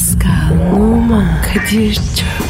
Pascal, Oman, Kadir çok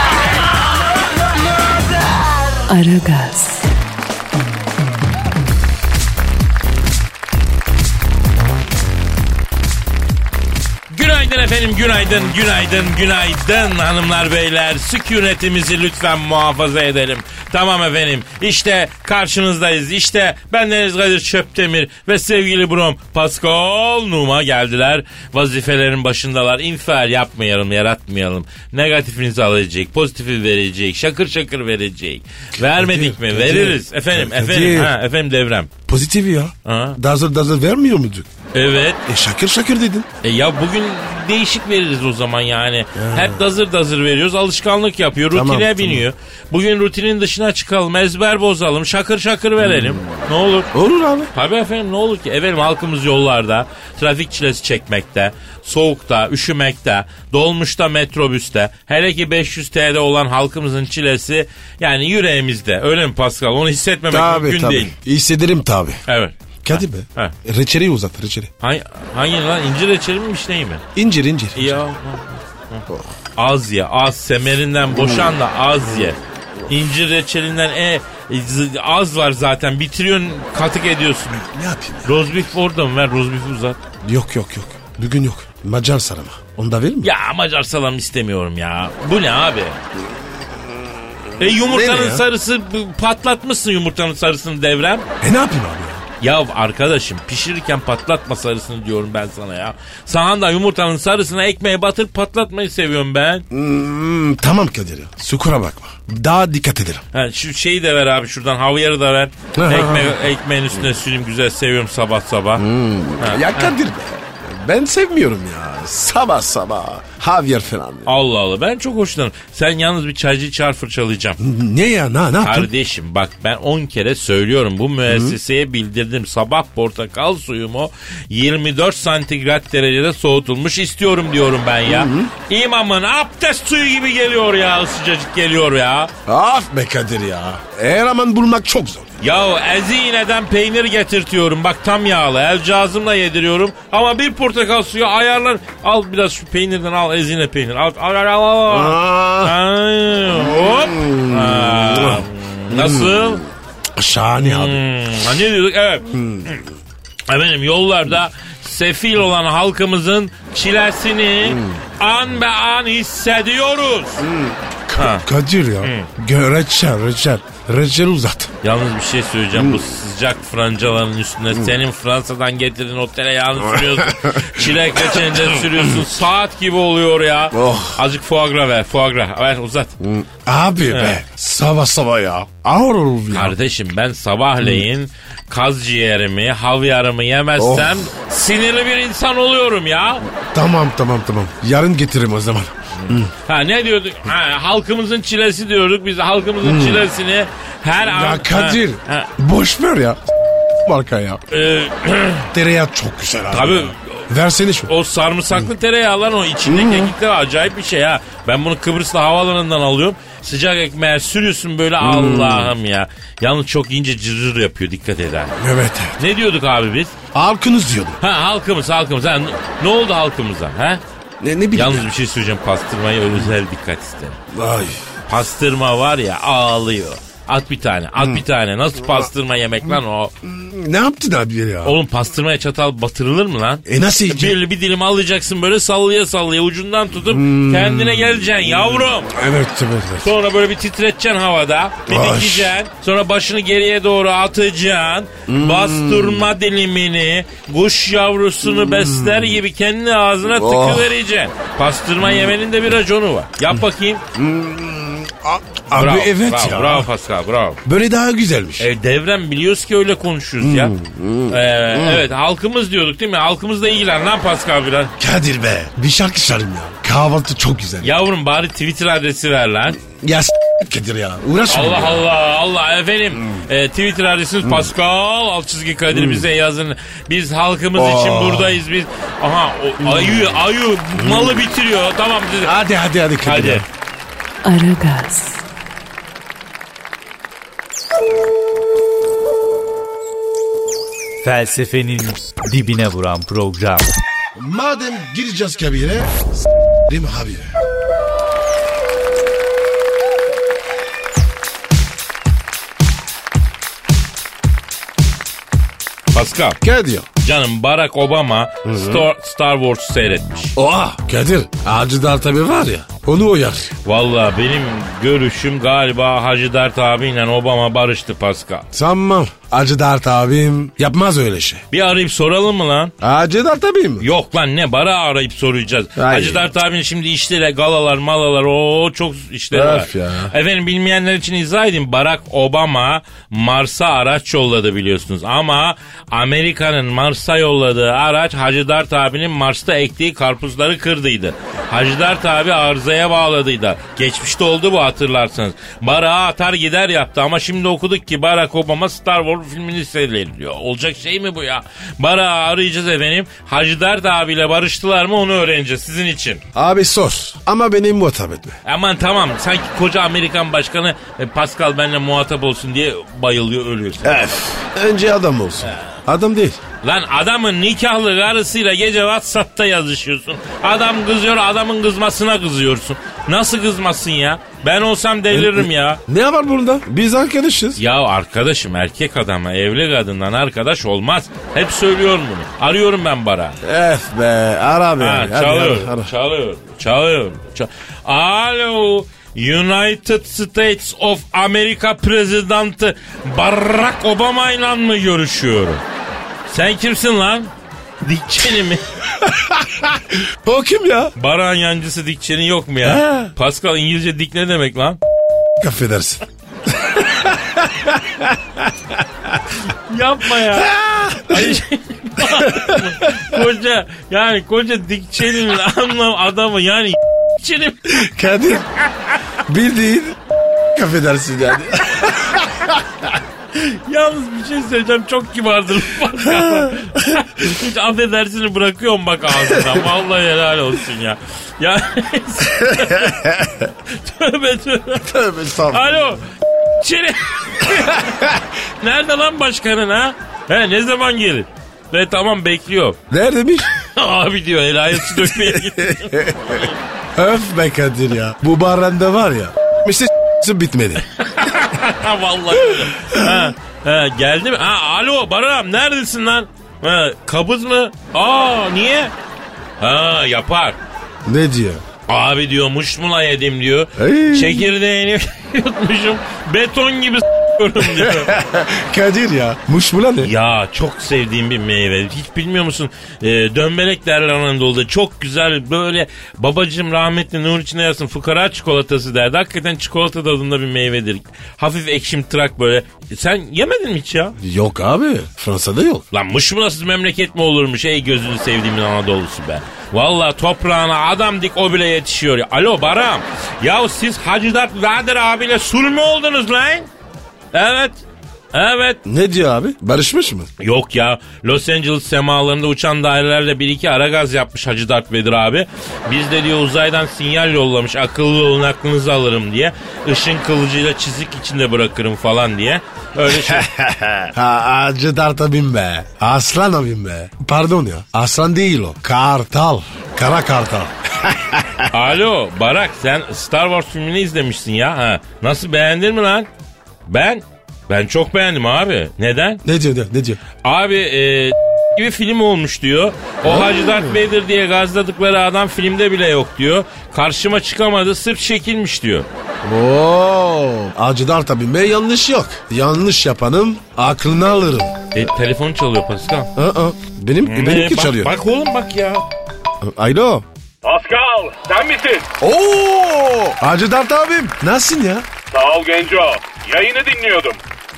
Aragaz, efendim, günaydın, günaydın, günaydın hanımlar beyler. Sükunetimizi lütfen muhafaza edelim. Tamam efendim, işte karşınızdayız. İşte ben Deniz Kadir Çöptemir ve sevgili Brom Pascal Numa geldiler. Vazifelerin başındalar. İnfial yapmayalım, yaratmayalım. Negatifinizi alacak, pozitifi verecek, şakır şakır verecek. Vermedik mi? Kadir, Veririz. Efendim, Kadir. efendim, ha, efendim devrem. Pozitif ya. Ha. Dazır dazır vermiyor muyduk? Evet. E şakır şakır dedin. E ya bugün değişik veririz o zaman yani. Hep dazır dazır veriyoruz. Alışkanlık yapıyor. Tamam, Rutine tamam. biniyor. Bugün rutinin dışına çıkalım. Ezber bozalım. Şakır şakır verelim. Ne olur. Olur abi. Tabii efendim ne olur ki? Efendim halkımız yollarda trafik çilesi çekmekte, soğukta, üşümekte, dolmuşta, metrobüste, hele ki 500 TL'de olan halkımızın çilesi yani yüreğimizde. Öyle mi Pascal? Onu hissetmemek Tabii mümkün tabii. değil. Hissederim tabii. Evet. Kadir be. Ha. Reçeli uzat reçeli. Hangi, hangi lan? İncir reçeli mi şey mi? İncir incir. Ya. Az ye az semerinden boşan da az ye. İncir reçelinden e, az var zaten bitiriyorsun katık ediyorsun. Ne yapayım? Rozbif orada mı ver rozbifi uzat. Yok yok yok. Bugün yok. Macar sarama. Onu da verir mi? Ya Macar salam istemiyorum ya. Bu ne abi? E yumurtanın ya? sarısı patlatmışsın yumurtanın sarısını devrem. E ne yapayım abi ya? Ya arkadaşım pişirirken patlatma sarısını diyorum ben sana ya. Sahanda yumurtanın sarısına ekmeğe batırıp patlatmayı seviyorum ben. Hmm, tamam Kadir ya. Sukura bakma. Daha dikkat ederim. Ha, şu şeyi de ver abi şuradan havyarı da ver. Ekme, ekmeğin üstüne süreyim güzel seviyorum sabah sabah. Ha, Ya Kadir be. Ben sevmiyorum ya. Sabah sabah. Havyar falan. Allah Allah ben çok hoşlanırım. Sen yalnız bir çaycı çağır fırçalayacağım. Ne ya? Ne, ne yaptın? Kardeşim bak ben 10 kere söylüyorum bu müesseseye bildirdim. Sabah portakal suyumu 24 santigrat derecede soğutulmuş istiyorum diyorum ben ya. İmamın abdest suyu gibi geliyor ya sıcacık geliyor ya. Af be Kadir ya. Her aman bulmak çok zor. Ya ezineden peynir getirtiyorum. Bak tam yağlı. El cazımla yediriyorum. Ama bir portakal suyu ayarlar. Al biraz şu peynirden al ezine peynir. Al al al al. al. Ay, hop. Aa, Nasıl? şahane abi. Hmm, ha, ne diyorduk? Evet. Efendim yollarda sefil olan halkımızın çilesini an be an hissediyoruz. Ha. Kadir ya. Gö- Reçel reçel. Reçel uzat. Yalnız bir şey söyleyeceğim. Bu sıcak francaların üstüne senin Fransa'dan getirdiğin o tereyağını sürüyorsun. Çilek reçelini de sürüyorsun. Saat gibi oluyor ya. Oh. Azıcık foie gras ver. Foie gras. Ver uzat. Abi be. Sabah sabah ya. Ağır olur ya. Kardeşim ben sabahleyin kaz ciğerimi, havyarımı yemezsem sinirli bir insan oluyorum ya. Tamam tamam tamam. Yarın getiririm o zaman. Ha ne diyorduk? Ha, halkımızın çilesi diyorduk. Biz halkımızın çilesini her an... Ya Kadir. Ha, ha, Boş ver ya. Marka ya. e, Tereyağı çok güzel abi. Tabii. Versene şu. o sarımsaklı tereyağı lan o içindeki kekikler acayip bir şey ha. Ben bunu Kıbrıs'ta havaalanından alıyorum. Sıcak ekmeğe sürüyorsun böyle Allah'ım ya. Yalnız çok ince cırır yapıyor dikkat eder. Evet. Ne diyorduk abi biz? Halkınız diyordum. Ha halkımız halkımız. Ha, ne oldu halkımıza? Ha? Ne, ne bileyim. Yalnız bir şey söyleyeceğim pastırmaya özel dikkat isterim. Ay. Pastırma var ya ağlıyor. At bir tane at bir tane. Nasıl pastırma yemek lan o? Ne yaptın abi ya? Oğlum pastırmaya çatal batırılır mı lan? E nasıl yiyeceksin? Bir, bir dilim alacaksın böyle sallaya sallaya ucundan tutup kendine geleceksin yavrum. Evet evet evet. Sonra böyle bir titreteceksin havada. Bir Ay. dikeceksin. Sonra başını geriye doğru atacaksın. Bastırma dilimini kuş yavrusunu besler gibi kendi ağzına Oh. tıkıvereceksin. Pastırma yemenin de bir raconu var. Yap bakayım. A- Abi bravo, evet bravo, ya. Bravo Pascal bravo. Böyle daha güzelmiş. E, devrem biliyoruz ki öyle konuşuyoruz ya. Hmm, E, Evet halkımız diyorduk değil mi? Halkımızla ilgilen lan Pascal biraz. Kadir be bir şarkı çalayım ya. Kahvaltı çok güzel. Ya, Yavrum bari Twitter adresi ver lan. ya Kadir ya uğraşma. Allah ya. Allah Allah efendim. Hmm. E, Twitter adresimiz Pascal alt çizgi Kadir bize yazın. Biz halkımız Oh. için buradayız biz. Aha o, ayı ayı malı bitiriyor. Tamam Hadi hadi hadi Kadir. Hadi. ya. Aragaz, Felsefenin dibine vuran program. Madem gireceğiz kabire s**rim abi. Pascal Kadir. Canım Barack Obama Star, Star Wars'u seyretmiş. Oha Kadir. Acıdar tabi var ya onu oyar. Valla benim görüşüm galiba Hacı Dert abiyle Obama barıştı Pascal. Sanmam. Acıdar abim yapmaz öyle şey. Bir arayıp soralım mı lan? Acıdar tabii mi? Yok lan ne bara arayıp soracağız. Ay. Hacı Dert abinin şimdi işleri galalar malalar o çok işleri var. Öf ya. Efendim bilmeyenler için izah edeyim. Barack Obama Mars'a araç yolladı biliyorsunuz. Ama Amerika'nın Mars'a yolladığı araç Hacı Dert abinin Mars'ta ektiği karpuzları kırdıydı. Hacı Dert abi arızaya bağladıydı. Geçmişte oldu bu hatırlarsanız. Barak'ı atar gider yaptı ama şimdi okuduk ki Barack Obama Star Wars filmini seyrediyor. Olacak şey mi bu ya? Barak'ı arayacağız efendim. Hacı Dert abiyle barıştılar mı onu öğreneceğiz sizin için. Abi sor ama beni muhatap etme. Aman tamam sanki koca Amerikan başkanı e, Pascal benimle muhatap olsun diye bayılıyor ölüyor. Ef. Önce adam olsun. Adam değil. Lan adamın nikahlı karısıyla gece Whatsapp'ta yazışıyorsun. Adam kızıyor adamın kızmasına kızıyorsun. Nasıl kızmasın ya? Ben olsam deliririm ya. Ne var bunda? Biz arkadaşız. Ya arkadaşım erkek adama evli kadından arkadaş olmaz. Hep söylüyorum bunu. Arıyorum ben bara. Ef be ara be. Ha, Hadi, çalıyor, ara, ara. çalıyor, çalıyor, çal- Alo, United States of America Prezidenti Barack Obama ile mı görüşüyorum? Sen kimsin lan? Dikçeni mi? O kim ya? Baran yancısı dikçeni yok mu ya? Pascal İngilizce dik ne demek lan? Affedersin. Yapma ya. Ay, koca yani koca dikçenin anlam adamı yani dikçenim. Kadir. Bildiğin affedersin yani. Yalnız bir şey söyleyeceğim çok kibardır. Hiç affedersini bırakıyorum bak ağzından. Vallahi helal olsun ya. Ya tövbe tövbe. Tövbe estağfurullah. Alo. Çene. Nerede lan başkanın ha? He ne zaman gelir? Ve tamam bekliyor. Neredemiş? Abi diyor helayeti dökmeye gitti. Öf be Kadir ya. Bu baranda var ya. İşte bitmedi. vallahi. ha, ha, geldi mi? Ha, alo Baram neredesin lan? Ha, kabız mı? Aa niye? Ha yapar. Ne diyor? Abi diyor muşmula yedim diyor. Ey. Çekirdeğini yutmuşum. Beton gibi s**yorum diyor. Kadir ya. Muşmula ne? Ya çok sevdiğim bir meyve. Hiç bilmiyor musun? Ee, dönbelek derler Anadolu'da. Çok güzel böyle babacım rahmetli nur içine yatsın fukara çikolatası derdi. Hakikaten çikolata tadında bir meyvedir. Hafif ekşimtırak böyle. Sen yemedin mi hiç ya? Yok abi. Fransa'da yok. Lan mışmılasız memleket mi olurmuş ey gözünü sevdiğimin Anadolu'su be. Valla toprağına adam dik o bile yetişiyor. ya. Alo Baram. Ya siz Hacı Dert Vedir abiyle sul mü oldunuz lan? Evet. Evet. Ne diyor abi? Barışmış mı? Yok ya Los Angeles semalarında uçan dairelerle bir iki ara gaz yapmış Hacı Dert Vedir abi. Biz de diyor uzaydan sinyal yollamış akıllı olun aklınızı alırım diye. Işın kılıcıyla çizik içinde bırakırım falan diye. Öyle şey. Ha acı dart abim be. Aslan abim be. Pardon ya. Aslan değil o. Kartal. Kara kartal. Alo Barak sen Star Wars filmini izlemişsin ya. Ha. Nasıl beğendin mi lan? Ben? Ben çok beğendim abi. Neden? ne diyor ne diyor? Abi e, gibi film olmuş diyor. O Hacı Darth Vader diye gazladıkları adam filmde bile yok diyor. Karşıma çıkamadı sırf çekilmiş diyor. Oo. Acı dart abim be yanlış yok. Yanlış yapanım aklını alırım. E, telefon çalıyor Pascal. Aa, benim, benimki E, bak, çalıyor. Bak oğlum bak ya. Alo. Pascal sen misin? Oo. Hacı Dert abim nasılsın ya? Sağ ol Genco. Yayını dinliyordum.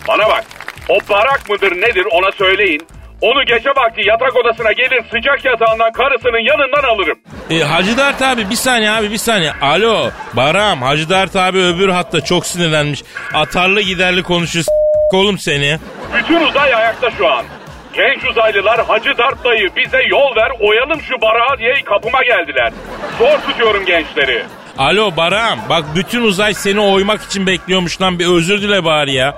Bana bak. O barak mıdır nedir ona söyleyin. Onu gece vakti yatak odasına gelir sıcak yatağından karısının yanından alırım. E, Hacı Dert abi bir saniye abi bir saniye. Alo Baram Hacı Dert abi öbür hatta çok sinirlenmiş. Atarlı giderli konuşuyor oğlum seni. Bütün uzay ayakta şu an. Genç uzaylılar Hacı Dart dayı bize yol ver oyalım şu barağı diye kapıma geldiler. Zor tutuyorum gençleri. Alo Baram bak bütün uzay seni oymak için bekliyormuş lan bir özür dile bari ya.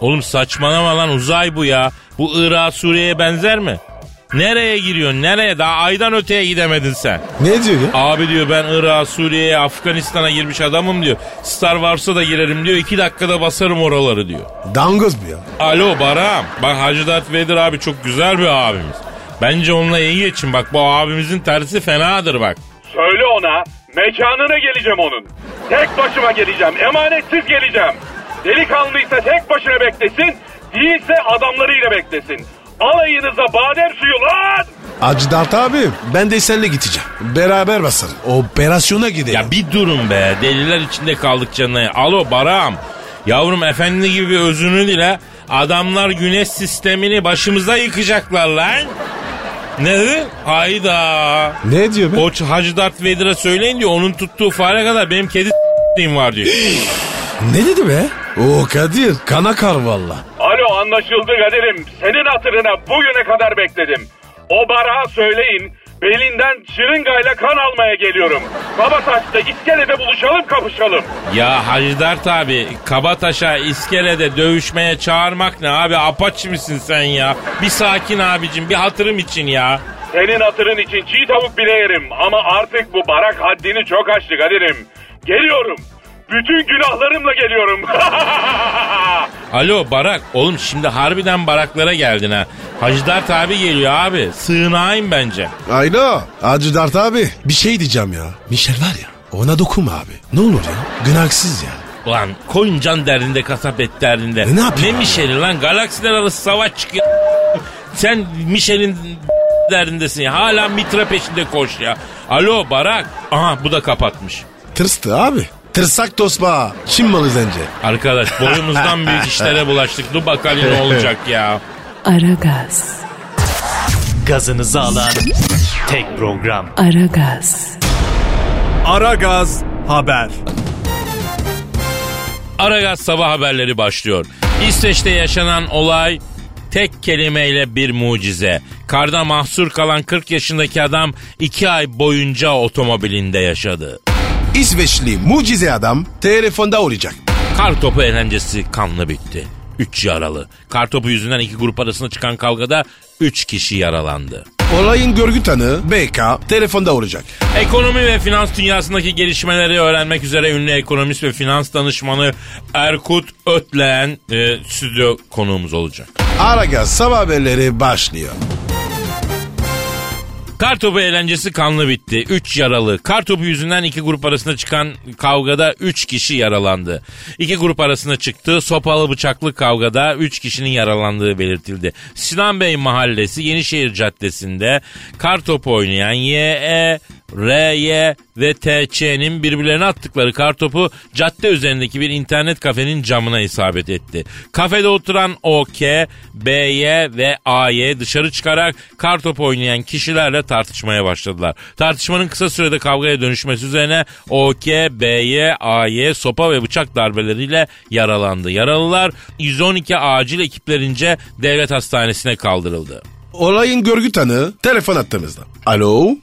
Oğlum saçmalama lan uzay bu ya. Bu Irak Suriye'ye benzer mi? Nereye giriyorsun nereye daha aydan öteye gidemedin sen. Ne diyor ya? Abi diyor ben Irak, Suriye'ye, Afganistan'a girmiş adamım diyor. Star Wars'a da girerim diyor. iki dakikada basarım oraları diyor. Dangoz bu ya. Alo Baram. Bak Hacı Dert Vedir abi çok güzel bir abimiz. Bence onunla iyi geçin. Bak bu abimizin tersi fenadır bak. Söyle ona mekanına geleceğim onun. Tek başıma geleceğim emanetsiz geleceğim. Delikanlıysa tek başına beklesin değilse adamlarıyla beklesin. Alayınıza badem suyu lan! Hacı Dert abim ben de seninle gideceğim. Beraber basarım. Operasyona gidelim. Ya bir durun be. Deliler içinde kaldık canına. Alo Baram. Yavrum efendi gibi özünü dile. Adamlar güneş sistemini başımıza yıkacaklar lan. Ne? Hayda. Ne diyor be? O Hacı Dert Vedir'e söyleyin diyor. Onun tuttuğu fare kadar benim kedi var diyor. Ne dedi be? O Kadir kana kar valla. Alo anlaşıldı Kadir'im. Senin hatırına bugüne kadar bekledim. O barağa söyleyin. Belinden şırıngayla kan almaya geliyorum. Kabataş'ta iskelede buluşalım kapışalım. Ya Hacı Dert abi Kabataş'a iskelede dövüşmeye çağırmak ne abi apaç mısın sen ya? Bir sakin abicim bir hatırım için ya. Senin hatırın için çiğ tavuk bile yerim. Ama artık bu barak haddini çok aştı Kadir'im. Geliyorum. Bütün günahlarımla geliyorum. Alo Barak oğlum şimdi harbiden baraklara geldin ha. Hacı Dert abi geliyor abi sığınağım bence. Ayla. Hacı Dert abi bir şey diyeceğim ya. Michel var ya ona dokunma abi. Ne olur ya. Günahsız ya. Ulan koyun can derdinde kasap et derdinde. E, ne yapayım Ne abi? Michel'in lan galaksiler arası savaş çıkıyor. Sen Michel'in derdindesin ya. Hala mitra peşinde koş ya. Alo Barak. Aha bu da kapatmış. Tırstı abi. Tırsak tosba. Kim malı zence? Arkadaş boyumuzdan büyük işlere bulaştık. Dur bakalım ne olacak ya. Aragaz, Gazınızı alan tek program. Aragaz, Aragaz Haber. Aragaz sabah haberleri başlıyor. İsveç'te yaşanan olay tek kelimeyle bir mucize. Karda mahsur kalan 40 yaşındaki adam 2 ay boyunca otomobilinde yaşadı. İsveçli mucize adam telefonda olacak. Kar topu eğlencesi kanlı bitti. 3 yaralı. Kar topu yüzünden iki grup arasında çıkan kavgada 3 kişi yaralandı. Olayın görgü tanığı BK telefonda olacak. Ekonomi ve finans dünyasındaki gelişmeleri öğrenmek üzere ünlü ekonomist ve finans danışmanı Erkut Ötleğen e, stüdyo konuğumuz olacak. Aragaz sabah haberleri başlıyor. Kartopu eğlencesi kanlı bitti. 3 yaralı. Kartopu yüzünden iki grup arasında çıkan kavgada 3 kişi yaralandı. İki grup arasında çıktığı sopalı bıçaklı kavgada 3 kişinin yaralandığı belirtildi. Sinan Bey Mahallesi Yenişehir Caddesi'nde kartopu oynayan YE, RY ve TÇ'nin birbirlerine attıkları kartopu cadde üzerindeki bir internet kafenin camına isabet etti. Kafede oturan OK, BY ve AY dışarı çıkarak kartopu oynayan kişilerle tartışmaya başladılar. Tartışmanın kısa sürede kavgaya dönüşmesi üzerine OK, BY, AY sopa ve bıçak darbeleriyle yaralandı. Yaralılar 112 acil ekiplerince devlet hastanesine kaldırıldı. Olayın görgü tanığı telefon attığımızda. Alo?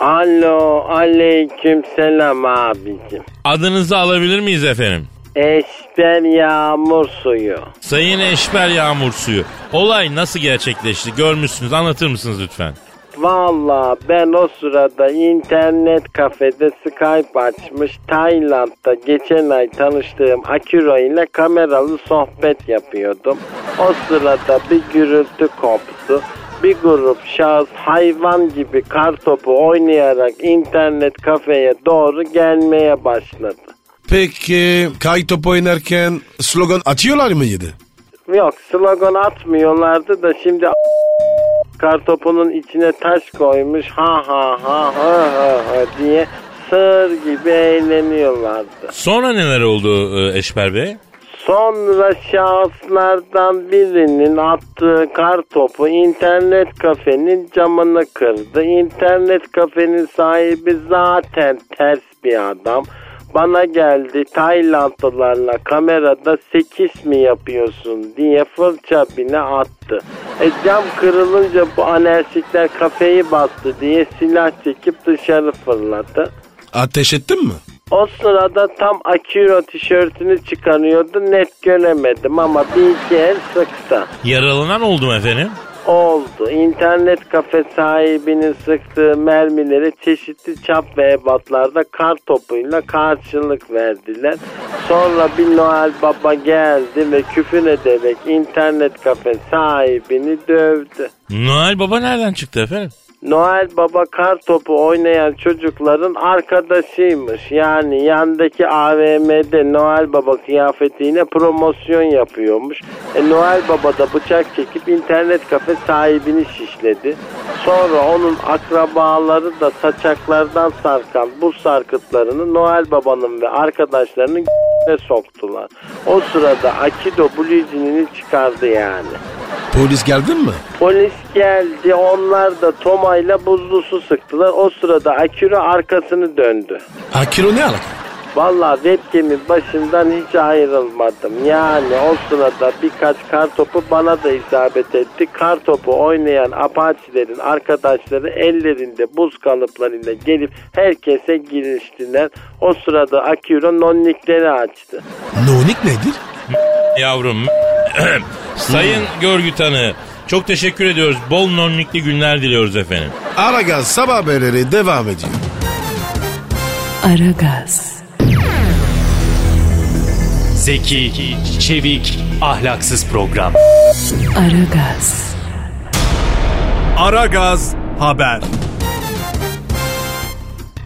Alo aleyküm selam abicim. Adınızı alabilir miyiz efendim? Eşber yağmur suyu. Sayın Eşber Yağmur Suyu. Olay nasıl gerçekleşti? Görmüşsünüz. Anlatır mısınız lütfen? Valla ben o sırada internet kafede Skype açmış Tayland'da geçen ay tanıştığım Akira ile kameralı sohbet yapıyordum. O sırada bir gürültü koptu. Bir grup şahıs hayvan gibi kartopu oynayarak internet kafeye doğru gelmeye başladı. Peki top oynarken slogan atıyorlar mıydı? Yok slogan atmıyorlardı da şimdi kartopunun içine taş koymuş ha ha ha ha ha, ha diye sığır gibi eğleniyorlardı. Sonra neler oldu e, Eşber Bey? Sonra şahıslardan birinin attığı kar topu internet kafenin camını kırdı. İnternet kafenin sahibi zaten ters bir adam. Bana geldi Taylandlılarla kamerada sekiz mi yapıyorsun diye fırça bile attı. E cam kırılınca bu anarşikler kafeyi bastı diye silah çekip dışarı fırladı. Ateş ettin mi? O sırada tam Akiro tişörtünü çıkarıyordu net göremedim ama bir iki el sıktı. Yaralanan oldu mu efendim? Oldu. İnternet kafe sahibinin sıktığı mermileri çeşitli çap ve ebatlarda kar topuyla karşılık verdiler. Sonra bir Noel Baba geldi ve küfür ederek internet kafe sahibini dövdü. Noel Baba nereden çıktı efendim? Noel Baba kar topu oynayan çocukların arkadaşıymış. Yani yandaki AVM'de Noel Baba kıyafetiyle promosyon yapıyormuş. E, Noel Baba da bıçak çekip internet kafe sahibini şişledi. Sonra onun akrabaları da saçaklardan sarkan bu sarkıtlarını Noel Baba'nın ve arkadaşlarının soktular. O sırada Akido Blue'cini çıkardı yani. Polis geldin mi? Polis geldi onlar da Toma'yla buzlu su sıktılar. O sırada Akira arkasını döndü. Akiro ne alaka? Valla webcamin başından hiç ayrılmadım. Yani o sırada birkaç kar topu bana da isabet etti. Kar topu oynayan apaçilerin arkadaşları ellerinde buz kalıplarıyla gelip herkese giriştiler. O sırada Akira nonnikleri açtı. Nonik nedir? Yavrum. Sayın görgü tanığı. Çok teşekkür ediyoruz. Bol nonnikli günler diliyoruz efendim. Aragaz sabah haberleri devam ediyor. Aragaz, Zeki, çevik, ahlaksız program. Aragaz, Aragaz Haber.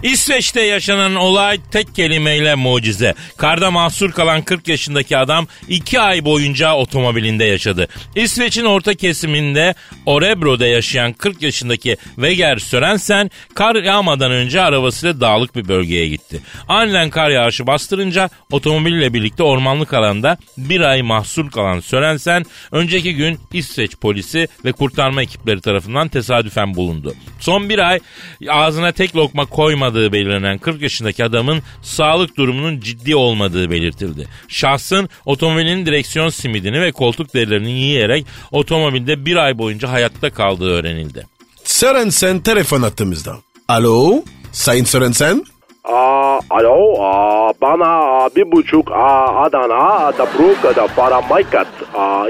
İsveç'te yaşanan olay tek kelimeyle mucize. Karda mahsur kalan 40 yaşındaki adam 2 ay boyunca otomobilinde yaşadı. İsveç'in orta kesiminde Orebro'da yaşayan 40 yaşındaki Veger Sörensen kar yağmadan önce arabasıyla dağlık bir bölgeye gitti. Aniden kar yağışı bastırınca otomobille birlikte ormanlık alanda bir ay mahsur kalan Sörensen önceki gün İsveç polisi ve kurtarma ekipleri tarafından tesadüfen bulundu. Son bir ay ağzına tek lokma koymadığı belirlenen 40 yaşındaki adamın sağlık durumunun ciddi olmadığı belirtildi. Şahsın otomobilin direksiyon simidini ve koltuk derilerini yiyerek otomobilde bir ay boyunca hayatta kaldığı öğrenildi. Sörensen telefon attığımızda. Alo? Sayın Sörensen? Aa, alo, aa, bana aa, bir buçuk aa, Adana, da Bruk, da Paramaykat,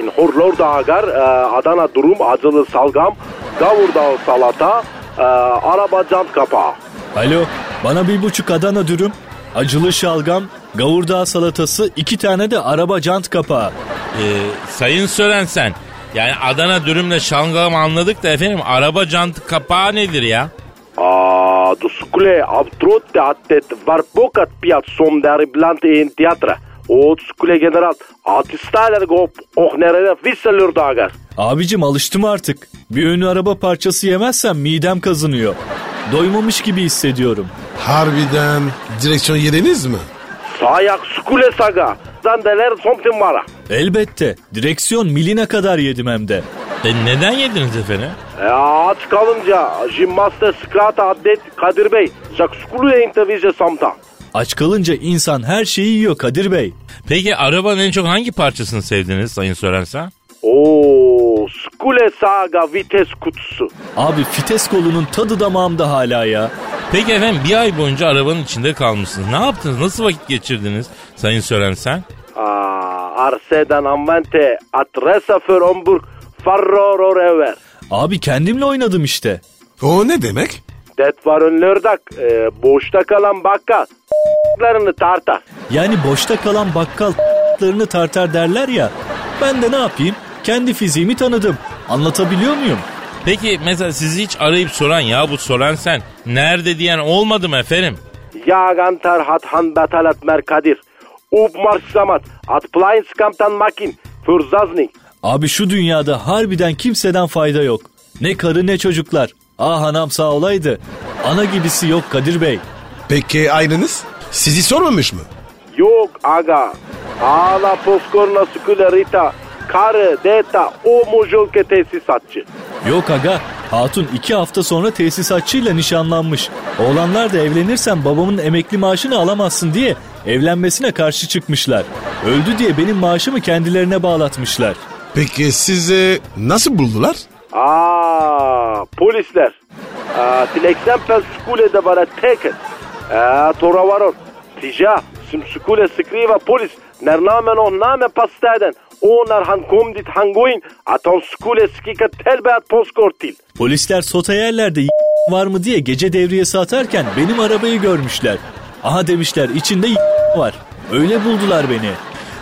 in horlor dağar, aa, Adana durum, acılı salgam, gavurda salata, aa, araba jant kapağı. Alo, bana bir buçuk Adana dürüm, acılı şalgam, gavurdağ salatası, iki tane de araba jant kapağı. Ee, Sayın Sörensen yani Adana dürümle şalgam anladık da efendim araba jantı kapağı nedir ya? Aa, du skulle avtrott att det var bokat piat som där ibland i en teater. İstället gå upp och nerede vissa lördagar. Abicim alıştım artık. Bir önü araba parçası yemezsem midem kazınıyor. Doymamış gibi hissediyorum. Harbiden direksiyon yediniz mi? Sayak skule saga. Zandeler something vara. Elbette. Direksiyon miline kadar yedim hem de. E neden yediniz efendim? E, aç kalınca jimnaste skrata adet Kadir Bey. Jak skule intervize samta. Aç kalınca insan her şeyi yiyor Kadir Bey. Peki arabanın en çok hangi parçasını sevdiniz Sayın Sörensen? Oo, skule saga vites kutusu. Abi fites kolunun tadı damağımda hala ya. Peki efendim bir ay boyunca arabanın içinde kalmışsınız. Ne yaptınız? Nasıl vakit geçirdiniz Sayın Sörensen? Aa, Arsedan använte adressa för Omburg farror över. Abi kendimle oynadım işte. O ne demek? Det var en lördag. E, boşta kalan bakkal larını tartar. Yani boşta kalan bakkal larını tartar derler ya. Ben de ne yapayım? Kendi fiziğimi tanıdım. Anlatabiliyor muyum? Peki mesela sizi hiç arayıp soran ya bu soran sen nerede diyen olmadı mı efendim? Jag antar att han betalat Merkadir. Uppmärksammat att Plainskamptan makin för Zazning. Abi şu dünyada harbiden kimseden fayda yok. Ne karı ne çocuklar. Ah anam sağ olaydı. Ana gibisi yok Kadir Bey. Peki aileniz? Sizi sormamış mı? Yok aga. Ağla poskorna sukule Rita. Karı, deta, o mujolke tesisatçı. Yok aga, hatun iki hafta sonra tesisatçıyla nişanlanmış. Oğlanlar da evlenirsen babamın emekli maaşını alamazsın diye evlenmesine karşı çıkmışlar. Öldü diye benim maaşımı kendilerine bağlatmışlar. Peki sizi nasıl buldular? Aa, polisler. Aa, til exempel skulle det vara tecken. Aa, toravaron. Tija, som skulle skriva polis när namen och namen på staden. Och när han kom dit han gå in att han skulle skicka tillbaka postkort till. Polisler sota yerlerde y- var mı diye gece devriyesi atarken benim arabayı görmüşler. Aha demişler içinde var. Öyle buldular beni.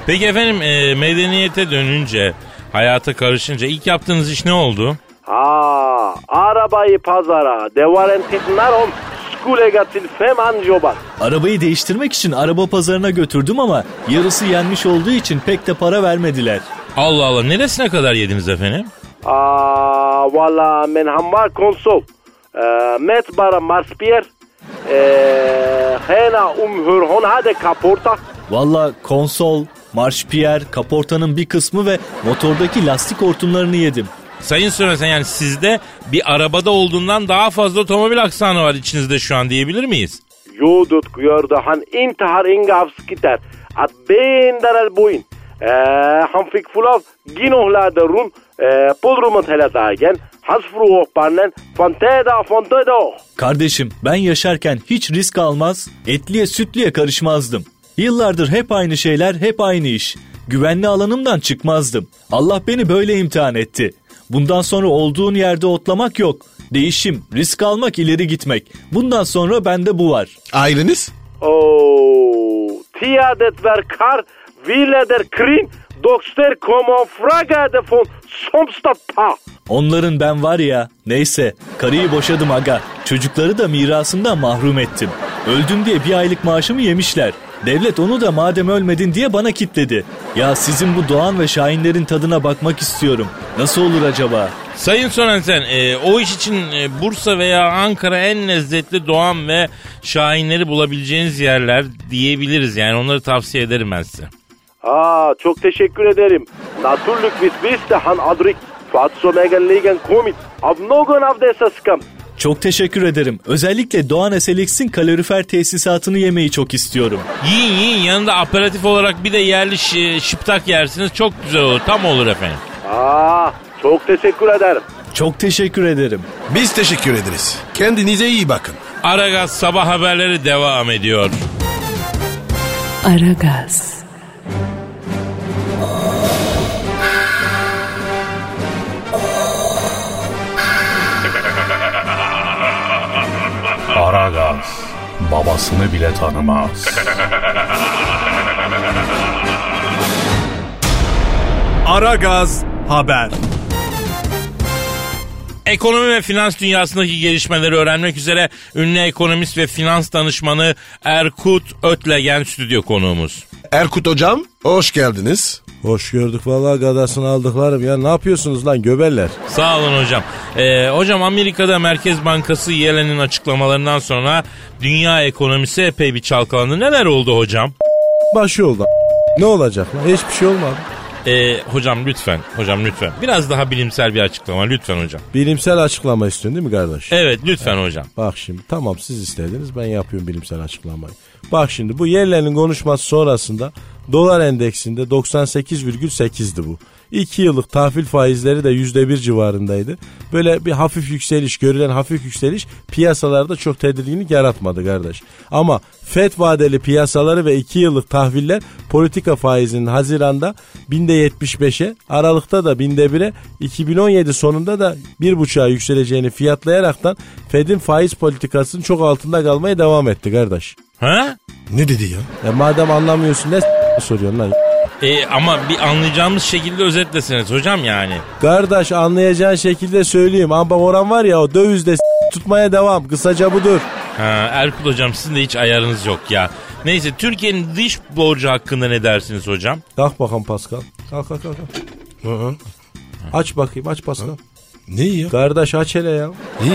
Peki efendim e, medeniyete dönünce, hayata karışınca ilk yaptığınız iş ne oldu? Aa, arabayı pazara. Devaren titnaron skule gatil fem anjobat. Arabayı değiştirmek için araba pazarına götürdüm ama yarısı yenmiş olduğu için pek de para vermediler. Allah Allah neresine kadar yediniz efendim? Aa, valla men han var konsol. Ee, met bara marspier. Ee, hena umhur hon hade kaporta. Valla konsol, marşpiyer, kaportanın bir kısmı ve motordaki lastik hortumlarını yedim. Sayın Sörensen yani sizde bir arabada olduğundan daha fazla otomobil aksanı var içinizde şu an diyebilir miyiz? Judut gördü han inte har inga avskitter. Att bindar boin. Ee, han fick full av ginohlade run. Ee, podrumet hela dagen. Hans fru hopparen fanteda fonteda. Kardeşim ben yaşarken hiç risk almaz, etliye sütliye karışmazdım. Yıllardır hep aynı şeyler, hep aynı iş. Güvenli alanımdan çıkmazdım. Allah beni böyle imtihan etti. Bundan sonra olduğun yerde otlamak yok. Değişim, risk almak, ileri gitmek. Bundan sonra bende bu var. Aileniz? Oh, tiadet ver kar, villeder krin, dokster como fragade von somstapa. Onların ben var ya, neyse karıyı boşadım aga. Çocukları da mirasından mahrum ettim. Öldüm diye bir aylık maaşımı yemişler. Devlet onu da madem ölmedin diye bana kitledi. Ya sizin bu Doğan ve Şahinlerin tadına bakmak istiyorum. Nasıl olur acaba? Sayın Sorensen e, o iş için e, Bursa veya Ankara en lezzetli doğan ve şahinleri bulabileceğiniz yerler diyebiliriz. Yani onları tavsiye ederim ben size. Aa, çok teşekkür ederim. Naturligtvis visste han aldrig Fatso Megalligen kommit av någon av dessa skam. Çok teşekkür ederim. Özellikle Doğan Eselix'in kalorifer tesisatını yemeyi çok istiyorum. Yiyin yiyin yanında aperatif olarak bir de yerli şi- şıptak yersiniz çok güzel olur tam olur efendim. Aa, çok teşekkür ederim. Çok teşekkür ederim. Biz teşekkür ederiz. Kendinize iyi bakın. Aragaz sabah haberleri devam ediyor. Aragaz, Aragaz babasını bile tanımaz. Aragaz haber. Ekonomi ve finans dünyasındaki gelişmeleri öğrenmek üzere ünlü ekonomist ve finans danışmanı Erkut Ötlegen stüdyo konuğumuz. Erkut hocam hoş geldiniz. Hoş gördük vallahi gadasını aldıklarım ya. Ne yapıyorsunuz lan göbeller? Sağ olun hocam. Ee, hocam Amerika'da Merkez Bankası Yellen'in açıklamalarından sonra dünya ekonomisi epey bir çalkalandı. Neler oldu hocam? Başı oldu. Ne olacak lan? Hiçbir şey olmadı. Ee, hocam lütfen, hocam lütfen. Biraz daha bilimsel bir açıklama lütfen hocam. Bilimsel açıklama istiyorsun değil mi kardeş? Evet lütfen hocam. Bak şimdi tamam siz istediniz ben yapıyorum bilimsel açıklamayı. Bak şimdi bu yerlerin konuşması sonrasında dolar endeksinde 98,8'di bu. 2 yıllık tahvil faizleri de %1 civarındaydı. Böyle bir hafif yükseliş görülen hafif yükseliş piyasalarda çok tedirginlik yaratmadı kardeş. Ama FED vadeli piyasaları ve 2 yıllık tahviller politika faizinin Haziran'da binde 75'e Aralık'ta da binde 1'e 2017 sonunda da 1.5'a yükseleceğini fiyatlayaraktan Fed'in faiz politikasının çok altında kalmaya devam etti kardeş. Ha? Ne dedi ya? E madem anlamıyorsun ne soruyorsun lan? Ee, ama bir anlayacağımız şekilde özetleseniz hocam yani. Kardeş anlayacağın şekilde söyleyeyim. Ama oran var ya o dövizde s- tutmaya devam. Kısaca budur. Ha, Erkut hocam sizin de hiç ayarınız yok ya. Neyse Türkiye'nin dış borcu hakkında ne dersiniz hocam? Kalk bakalım Pascal. Kalk kalk kalk. Hı hı. Aç bakayım aç Pascal. Ne ya? Kardeş aç hele ya. İyi.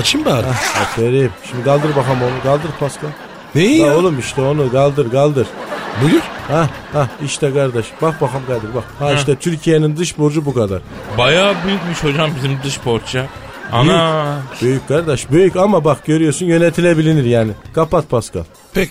Açayım bari. Aferin. Şimdi kaldır bakalım onu. Kaldır Pascal. Neyi Ya ya? oğlum işte onu kaldır kaldır. Buyur. Ha ha işte kardeş. Bak bakalım Kadir bak. Ha işte Türkiye'nin dış borcu bu kadar. Bayağı büyükmüş hocam bizim dış borç ya. Ana. Büyük kardeş büyük ama bak görüyorsun yönetilebilir yani. Kapat Pascal. Pek.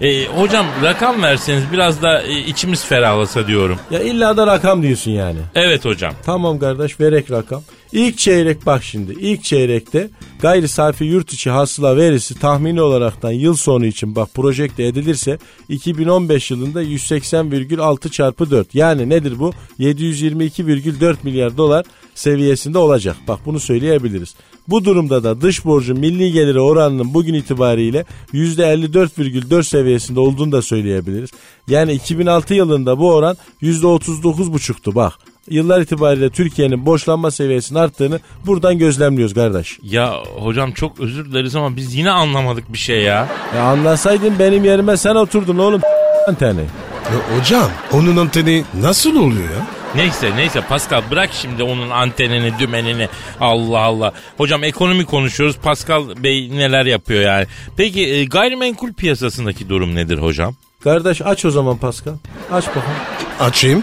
E, hocam rakam verseniz biraz da e, içimiz ferahlasa diyorum. Ya illa da rakam diyorsun yani. Evet hocam. Tamam kardeş verek rakam. İlk çeyrek bak şimdi. İlk çeyrekte gayri safi yurt içi hasıla verisi tahmini olaraktan yıl sonu için bak projekte edilirse 2015 yılında 180,6 çarpı 4. Yani nedir bu? 722,4 milyar dolar seviyesinde olacak. Bak bunu söyleyebiliriz. Bu durumda da dış borcun milli geliri oranının bugün itibariyle %54,4 seviyesinde olduğunu da söyleyebiliriz. Yani 2006 yılında bu oran %39,5'tu bak. Yıllar itibariyle Türkiye'nin borçlanma seviyesinin arttığını buradan gözlemliyoruz kardeş. Ya hocam çok özür dileriz ama biz yine anlamadık bir şey ya. Ya anlasaydın benim yerime sen oturdun oğlum anteni. Ya hocam onun anteni nasıl oluyor ya? Neyse neyse Pascal bırak şimdi onun antenini dümenini Allah Allah. Hocam ekonomi konuşuyoruz Pascal Bey neler yapıyor yani. Peki e, gayrimenkul piyasasındaki durum nedir hocam? Kardeş aç o zaman Pascal. Aç bakalım. Açayım.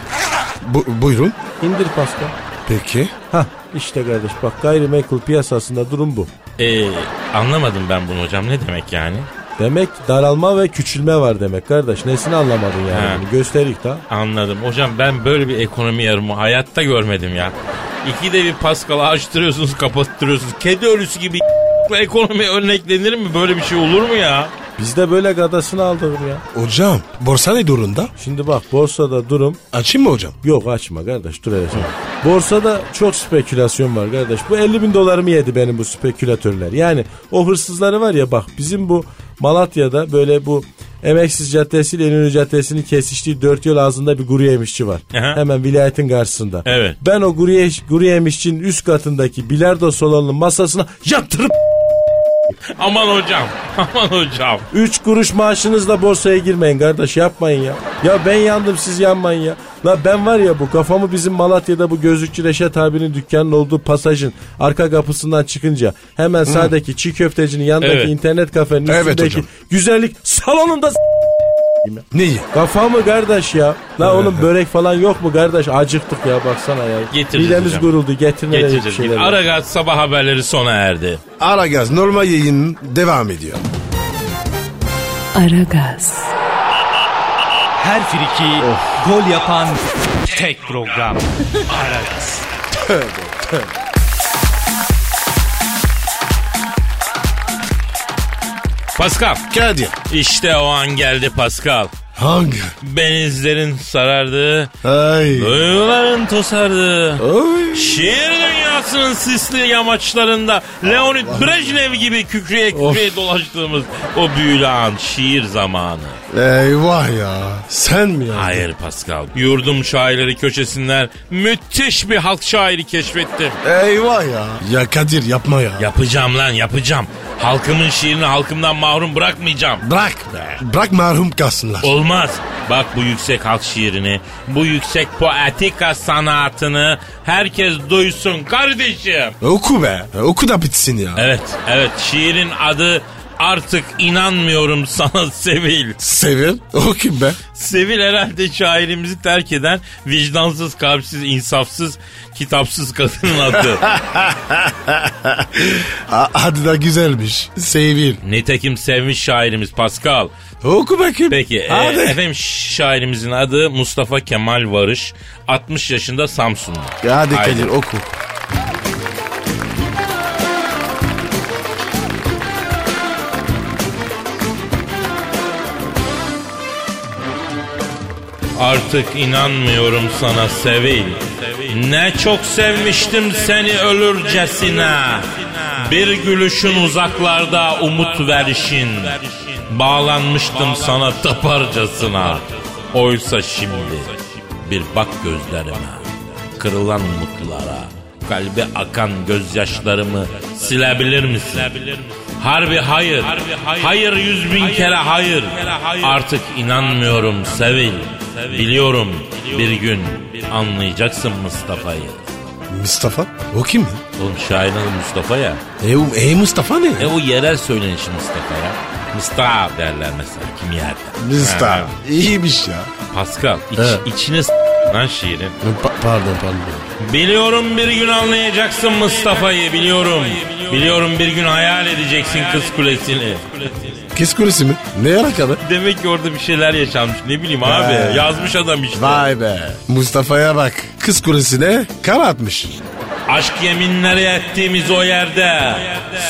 Bu, buyurun. İndir Pascal. Peki. Hah işte kardeş bak gayrimenkul piyasasında durum bu. E, anlamadım ben bunu hocam ne demek yani? Demek daralma ve küçülme var demek kardeş. Nesini anlamadın yani Ha. bunu gösterik da. Anladım. Hocam ben böyle bir ekonomi yarımı hayatta görmedim ya. İkide bir Pascal'ı açtırıyorsunuz kapattırıyorsunuz. Kedi ölüsü gibi ekonomi örneklenir mi? Böyle bir şey olur mu ya? Biz de böyle gadasını aldık ya. Hocam borsa ne durumda? Şimdi bak borsada durum Açayım mı hocam? Yok açma kardeş dur hele. Borsada çok spekülasyon var kardeş. Bu 50 bin dolarımı yedi benim bu spekülatörler. Yani o hırsızları var ya bak bizim bu Malatya'da böyle bu Emeksiz Caddesi ile İnönü Caddesi'nin kesiştiği dört yol ağzında bir kuru yemişçi var. Aha. Hemen vilayetin karşısında. Evet. Ben o kuru, ye- kuru yemişçinin üst katındaki bilardo salonunun masasına yatırıp Aman hocam. Aman hocam. Üç kuruş maaşınızla borsaya girmeyin kardeş yapmayın ya. Ya ben yandım siz yanmayın ya. La ben var ya bu kafamı bizim Malatya'da bu gözlükçü Reşat abinin dükkanının olduğu pasajın arka kapısından çıkınca hemen sağdaki çiğ köftecinin yanındaki Evet. internet kafenin Evet üstündeki hocam. güzellik salonunda s- Neyi? Kafamı kardeş ya. La onun börek falan yok mu kardeş? Acıktık ya baksana ya. Getireceğiz Midemiz hocam. guruldu. Getirin hele bir Getireceğiz. şeyler. ya. Aragaz sabah haberleri sona erdi. Aragaz normal yayın devam ediyor. Aragaz, Her friki gol yapan tek program. Aragaz. Pascal. Kadir. İşte o an geldi Pascal. Hangi? Benizlerin sarardığı, Ay. duyguların tosardığı, Ay. şiir dünyasının sisli yamaçlarında Leonid Brejnev gibi kükreye kükreye dolaştığımız o büyülü an şiir zamanı. Eyvah ya. Sen mi ya? Hayır Pascal. Yurdum şairleri köşesinden müthiş bir halk şairi keşfettim. Eyvah ya. Ya Kadir yapma ya. Yapacağım lan yapacağım. Halkımın şiirini halkımdan mahrum bırakmayacağım. Bırak be. Bırak merhum kalsınlar. Olmaz. Bak bu yüksek halk şiirini, bu yüksek poetika sanatını herkes duysun kardeşim. Oku be. Oku da bitsin ya. Evet, evet şiirin adı artık inanmıyorum sana Sevil. Sevil. O kim be? Sevil herhalde şairimizi terk eden vicdansız, kalpsiz, insafsız, kitapsız kadının adı. Adı da güzelmiş. Sevil. Nitekim sevmiş şairimiz Pascal. Oku bakayım. Peki e, Hadi. efendim şairimizin adı Mustafa Kemal Varış. 60 yaşında Samsun'da. Hadi Haydi. Kadir oku. Artık inanmıyorum sana Sevil. Ne çok sevmiştim seni ölürcesine. Bir gülüşün uzaklarda umut verişin. Bağlanmıştım sana taparcasına. Oysa şimdi bir bak gözlerime. Kırılan umutlara. Kalbe akan gözyaşlarımı silebilir misin? Harbi hayır. Hayır yüz bin kere hayır. Artık inanmıyorum Sevil. Biliyorum bir gün anlayacaksın Mustafa'yı. Mustafa? O kim ya? Oğlum şairin adı Mustafa ya. E, o- e Mustafa ne? E o yerel söylenişi Mustafa ya. Mustafa derler mesela kim yerde. Mustafa. Ha, İyiymiş ya. Pascal iç, Evet. içine s- lan şiirin. Pa- pardon pardon. Biliyorum bir gün anlayacaksın Mustafa'yı biliyorum. Biliyorum bir gün hayal edeceksin kız kulesini. Kız kulesi mi? Ne alakalı? Demek ki orada bir şeyler yaşanmış ne bileyim abi. He. Yazmış adam işte. Vay be. Mustafa'ya bak. Kız kulesine kar atmış. Aşk yeminleri ettiğimiz o yerde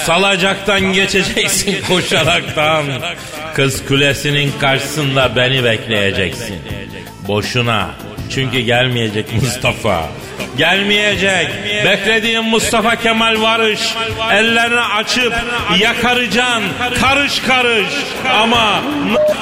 salacaktan geçeceksin koşaraktan. Kız kulesinin karşısında beni bekleyeceksin. Boşuna. Çünkü gelmeyecek Mustafa. Gelmeyecek. Beklediğim Mustafa Kemal Varış. Ellerini açıp yakaracaksın. Karış karış. Ama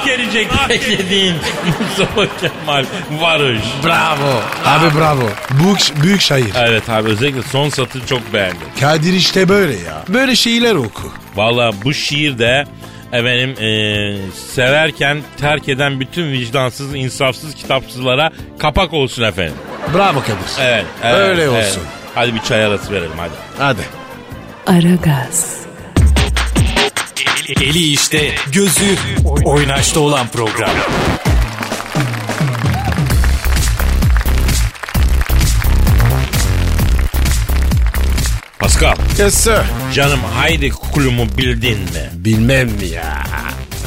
gelecek beklediğin Mustafa Kemal Varış. Bravo. Abi bravo. Büyük, büyük şair. Evet abi özellikle son satırı çok beğendim. Kadir işte böyle ya. Böyle şeyler oku. Valla bu şiirde efendim eee, severken terk eden bütün vicdansız, insafsız kitapsızlara kapak olsun efendim. Bravo Kadir. Evet. evet Öyle evet. olsun. Hadi bir çay arası verelim hadi. Hadi. Aragaz, Eli işte, gözü oynaşta olan program. Pascal, Yes sir. canım haydi kulumu bildin mi? Bilmem mi ya.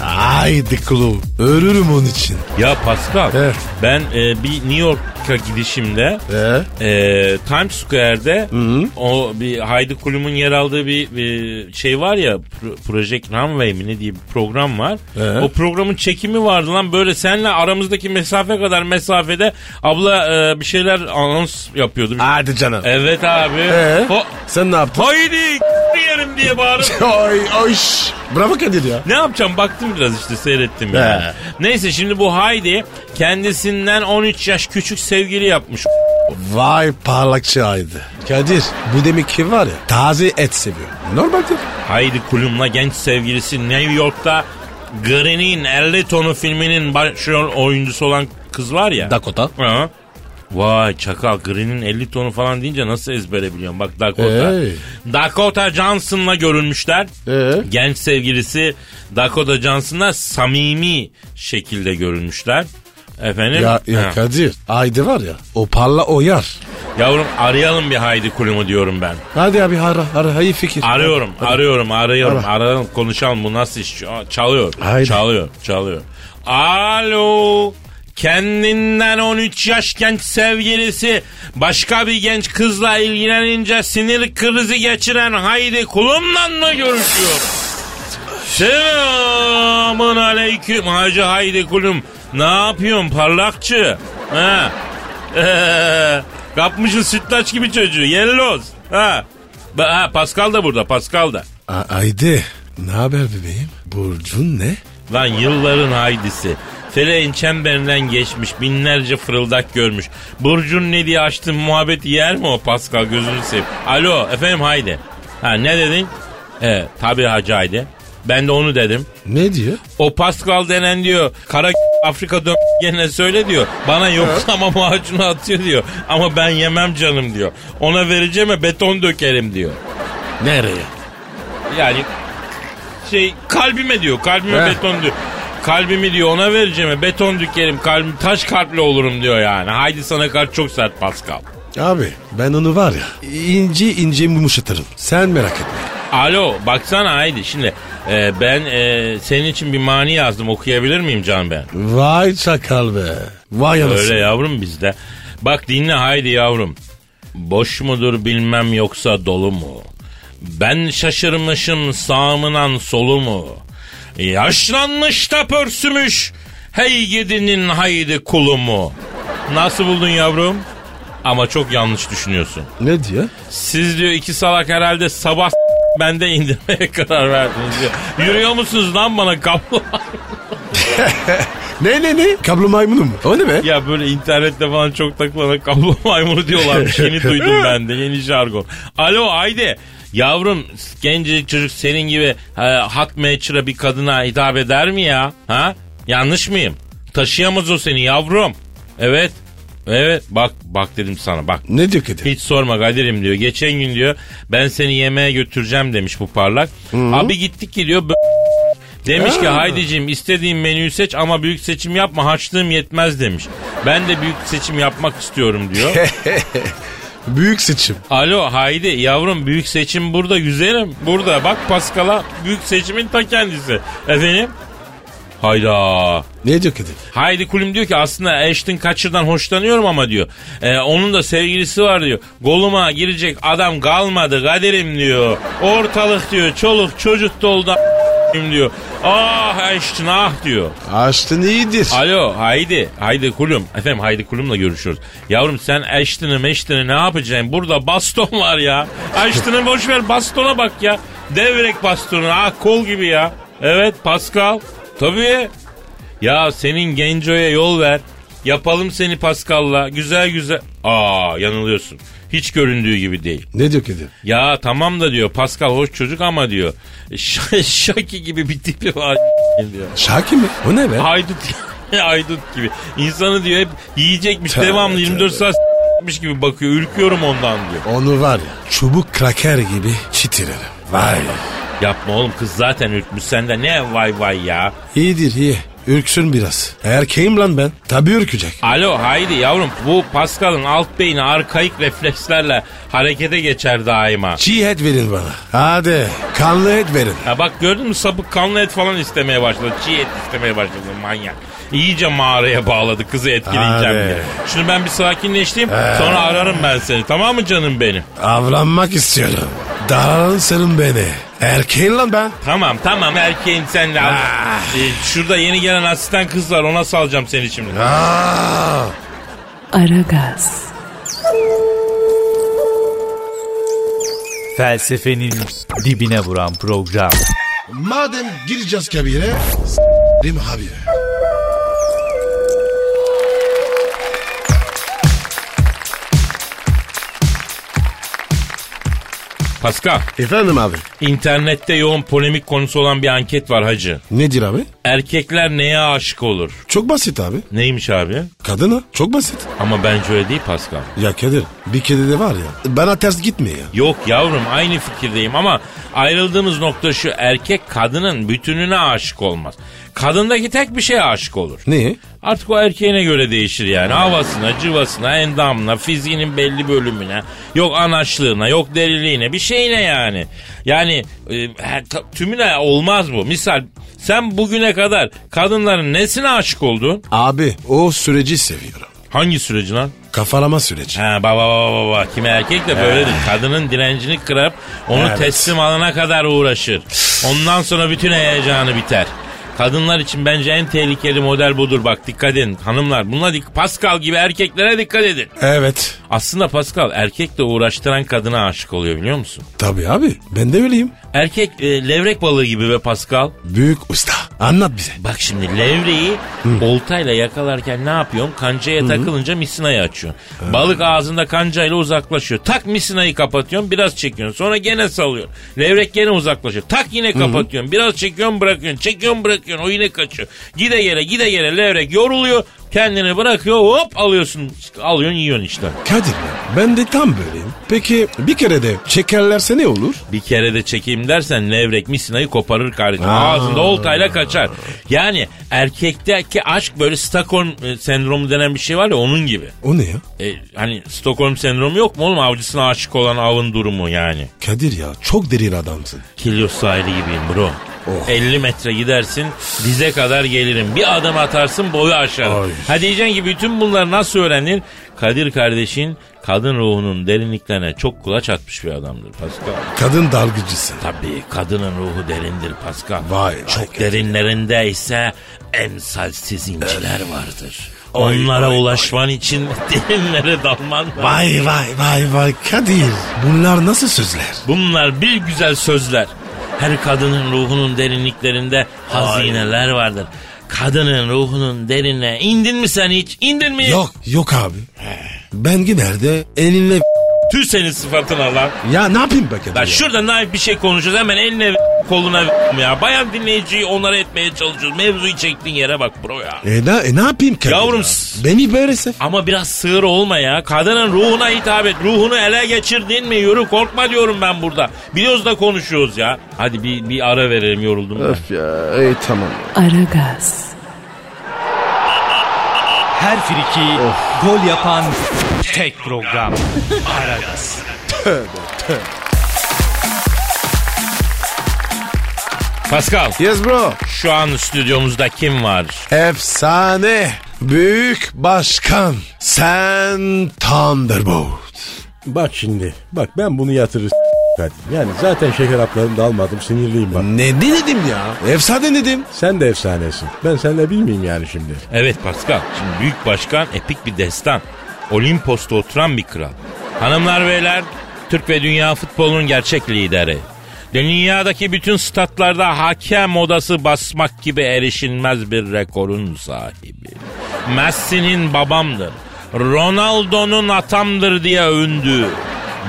Haydi kulu. Ölürüm onun için. Ya Pascal, Evet. ben e, bir New York'a gidişimde Ee? e, Times Square'de o bir Haydi Kulum'un yer aldığı bir, bir şey var ya Pro- Project Runway mi ne diye bir program var. Ee? O programın çekimi vardı lan böyle senle aramızdaki mesafe kadar mesafede abla e, bir şeyler anons yapıyordu. Hadi canım. Evet abi. Ee? Ho- Sen ne yaptın? Haydi yerim diye bağırıp Oy oy. Bravo Kadir ya. ne yapacağım baktım biraz işte seyrettim yani. He. Neyse şimdi bu Haydi kendisinden 13 yaş küçük sevgili yapmış. Vay parlakçı aydı. Kadir bu demek ki var ya taze et seviyor. Normaldir. Haydi Kulum'la genç sevgilisi New York'ta Green'in 50 tonu filminin başrol oyuncusu olan kız var ya. Dakota. Ha. Vay çakal Green'in 50 tonu falan deyince nasıl ezbere biliyorum bak Dakota. Hey. Dakota Johnson'la görülmüşler. Ee? Genç sevgilisi Dakota Johnson'la samimi şekilde görülmüşler. Efendim? Ya, ya Ha. Kadir aydı var ya o parla o yar. Yavrum arayalım bir Haydi Kulum'u diyorum ben. Hadi abi ara ara iyi fikir. Arıyorum, Hadi. arıyorum, arıyorum, Ara. arayalım, konuşalım. Bu nasıl iş? Çalıyor, Haydi. çalıyor, çalıyor. Alo, kendinden 13 yaş genç sevgilisi başka bir genç kızla ilgilenince sinir krizi geçiren Haydi Kulum'la mı görüşüyor? Selamun aleyküm Hacı Haydi Kulum. Ne yapıyorsun parlakçı? Ha? Ee, kapmışın sütlaç gibi çocuğu. Yelloz. Ha? Ha, Pascal da burada Pascal da. A- Aydı ne haber bebeğim? Burcun ne? Lan yılların haydisi. Feleğin çemberinden geçmiş binlerce fırıldak görmüş. Burcun ne diye açtın muhabbeti yer mi o Pascal gözünü seveyim. Alo efendim haydi. Ha ne dedin? Evet tabii hacı haydi. Ben de onu dedim. Ne diyor? O Pascal denen diyor kara Afrika dön gene söyle diyor. Bana yoklama macunu atıyor diyor. Ama ben yemem canım diyor. Ona vereceğime beton dökerim diyor. Nereye? Yani şey kalbime diyor. Kalbime Heh. beton diyor. Kalbimi diyor ona vereceğime beton dökerim. Kalbim taş kalpli olurum diyor yani. Haydi sana karşı çok sert Pascal. Abi ben onu var ya ince ince yumuşatırım. Sen merak etme. Alo baksana haydi şimdi e, ben e, senin için bir mani yazdım okuyabilir miyim can ben? Vay çakal be. Vay anasını. Öyle yavrum bizde. Bak dinle haydi yavrum. Boş mudur bilmem yoksa dolu mu? Ben şaşırmışım sağımınan solu mu? Yaşlanmış da pörsümüş. Hey gidinin haydi kulu mu? Nasıl buldun yavrum? Ama çok yanlış düşünüyorsun. Ne diyor? Siz diyor iki salak herhalde sabah bende indirmeye karar verdiniz diyor. Yürüyor musunuz lan bana kablo? Ne ne ne? Kablo maymunu mu? O ne be? Ya böyle internette falan çok takılana kablo maymunu diyorlarmış. Yeni duydum ben de yeni jargon. Alo Ayde. Yavrum gencecik çocuk senin gibi e, hot matcher'a bir kadına hitap eder mi ya? Ha? Yanlış mıyım? Taşıyamaz o seni yavrum. Evet. Evet bak bak dedim sana bak. Ne diyor Kadir? Hiç sorma Kadir'im diyor. Geçen gün diyor ben seni yemeğe götüreceğim demiş bu parlak. Abi gittik ki diyor Demiş ki Haydiciğim istediğin menüyü seç ama büyük seçim yapma harçlığım yetmez demiş. Ben de büyük seçim yapmak istiyorum diyor. Büyük seçim. Alo Haydi yavrum büyük seçim burada güzelim. Burada bak Paskal'a büyük seçimin ta kendisi. Efendim? Hayda. Ne diyor Kadir? Haydi Kulim diyor ki aslında Ashton Kutcher'dan hoşlanıyorum ama diyor. Ee, onun da sevgilisi var diyor. Goluma girecek adam kalmadı Kadir'im diyor. Ortalık diyor çoluk çocuk doldu diyor. Ah Ashton ah diyor. Açtın iyidir. Alo Haydi. Haydi Kulum. Efendim Haydi Kulum'la görüşüyoruz. Yavrum sen Ashton'ı meşton'ı ne yapacaksın? Burada baston var ya. Ashton'ı boş ver bastona bak ya. Devrek bastonu ah kol gibi ya. Evet Pascal. Tabii. Ya senin Genco'ya yol ver. Yapalım seni Pascal'la. Güzel güzel. Aa yanılıyorsun. Hiç göründüğü gibi değil. Ne diyor Kadir? Ya tamam da diyor Pascal hoş çocuk ama diyor. Ş- Şaki gibi bir tipi var diyor. Şaki mi? O ne be? Haydut haydut gibi. İnsanı diyor hep yiyecekmiş Tövbe, devamlı 24 tövbe. saat s**miş gibi bakıyor. Ürküyorum ondan diyor. Onu var ya çubuk kraker gibi çitirelim. Vay. Yapma oğlum kız zaten ürkmüş sende ne vay vay ya. İyidir iyi. Ürksün biraz. Erkeğim lan ben. Tabii ürkecek. Alo haydi yavrum bu Pascal'ın alt beyni arkaik reflekslerle harekete geçer daima. Çiğ et verin bana. Hadi kanlı et verin. Ha bak gördün mü sapık kanlı et falan istemeye başladı. Çiğ et istemeye başladı manyak. İyice mağaraya bağladı kızı etkileyeceğim diye. Şunu ben bir sakinleştireyim sonra ararım ben seni tamam mı canım benim? Avlanmak istiyorum. Daralın senin beni. Erkeğin lan ben. Tamam tamam erkeğin sen de al. Ee, şurada yeni gelen asistan kız var ona salacağım seni şimdi. Aa, Aragaz, Felsefenin dibine vuran program. madem gireceğiz kabire. S**rim abi. Pascal Efendim abi. internette yoğun polemik konusu olan bir anket var hacı. Nedir abi? Erkekler neye aşık olur? Çok basit abi. Neymiş abi? Kadına çok basit. Ama bence öyle değil Pascal. Ya Kadir bir kedi de var ya. Bana ters gitmiyor ya. Yok yavrum aynı fikirdeyim ama ayrıldığımız nokta şu erkek kadının bütününe aşık olmaz. Kadındaki tek bir şeye aşık olur. Niye? Artık o erkeğine göre değişir yani. Havasına, cıvasına, endamına, fiziğinin belli bölümüne, yok anaçlığına, yok deliliğine, bir şeyine yani. Yani e, tümüne olmaz bu. Misal sen bugüne kadar kadınların nesine aşık oldun? Abi o süreci seviyorum. Hangi süreci lan? Kafalama süreci. Ha baba baba baba. Kimi erkek de böyledir. Kadının direncini kırıp onu Evet. teslim alana kadar uğraşır. Ondan sonra bütün heyecanı biter. Kadınlar için bence en tehlikeli model budur bak dikkat edin hanımlar. Buna dik Pascal gibi erkeklere dikkat edin. Evet. Aslında Pascal erkekle uğraştıran kadına aşık oluyor biliyor musun? Tabii abi ben de öyleyim. Erkek e, levrek balığı gibi be Pascal. Büyük usta. Anlat bize. Bak şimdi levreyi oltayla yakalarken ne yapıyorsun? Kancaya takılınca misinayı açıyorsun. Balık ağzında kancayla uzaklaşıyor. Tak misinayı kapatıyorsun biraz çekiyorsun. Sonra gene salıyorsun. Levrek gene uzaklaşıyor. Tak yine kapatıyorsun. Biraz çekiyorsun bırakıyorsun. Çekiyorsun bırakıyorsun. O yine kaçıyor. Gide gele gide gele levrek yoruluyor. Kendini bırakıyor hop alıyorsun. Alıyorsun yiyorsun işte. Kadir ya ben de tam böyleyim. Peki bir kere de çekerlerse ne olur? Bir kere de çekeyim dersen levrek misinayı koparır kardeşim. Aa. Ağzında oltayla kaçar. Yani erkekteki aşk böyle Stockholm e, sendromu denen bir şey var ya onun gibi. O ne ya? E, hani Stockholm sendromu yok mu oğlum avcısına aşık olan avın durumu yani. Kadir ya çok derin adamsın. Kilyos sahili gibiyim bro. Oh. 50 metre gidersin dize kadar gelirim. Bir adım atarsın boyu aşağı. Ay. Ha diyeceksin ki bütün bunları nasıl öğrenir? Kadir kardeşin kadın ruhunun derinliklerine çok kulaç atmış bir adamdır Pascal. Kadın dalgıcısın. Tabii kadının ruhu derindir Pascal. Vay Çok derinlerinde ise emsalsiz inciler vardır. Ay, Onlara vay, ulaşman için derinlere dalman lazım. Vay vay vay vay Kadir. Bunlar nasıl sözler? Bunlar bir güzel sözler. Her kadının ruhunun derinliklerinde hazineler vardır. Kadının ruhunun derine indin mi sen hiç? İndin mi? Yok yok abi. Ben genelde elinle Tüh senin sıfatına lan. ya ne yapayım be Kadir Lan ya? şurada naif bir şey konuşuyoruz hemen eline koluna ya. Bayan dinleyiciyi onlara etmeye çalışıyoruz. Mevzuyu çektiğin yere bak bro ya. E, ne, e ne yapayım Kadir Yavrum, ya? Beni böyle sev. Ama biraz sığır olma ya. Kadının ruhuna hitap et. Ruhunu ele geçirdin mi yürü korkma diyorum ben burada. Biliyoruz da konuşuyoruz ya. Hadi bir, bir ara verelim yoruldum ben. Öf ya iyi tamam. Aragaz, Her friki gol yapan tek program. Aragaz. Pascal Yes bro. şu an stüdyomuzda kim var? Efsane. Büyük başkan. Sen Thunderbolt. Bak şimdi. Bak ben bunu yatırır. Yani zaten şeker haplarını da almadım sinirliyim bak. Ne, ne dedim ya? Efsane dedim. Sen de efsanesin. Ben seninle bilmeyeyim yani şimdi. Evet Pascal. Şimdi büyük başkan epik bir destan. Olimpos'ta oturan bir kral. Hanımlar beyler Türk ve dünya futbolunun gerçek lideri. Dünyadaki bütün statlarda hakem odası basmak gibi erişilmez bir rekorun sahibi. Messi'nin babamdır. Ronaldo'nun atamdır diye övündü.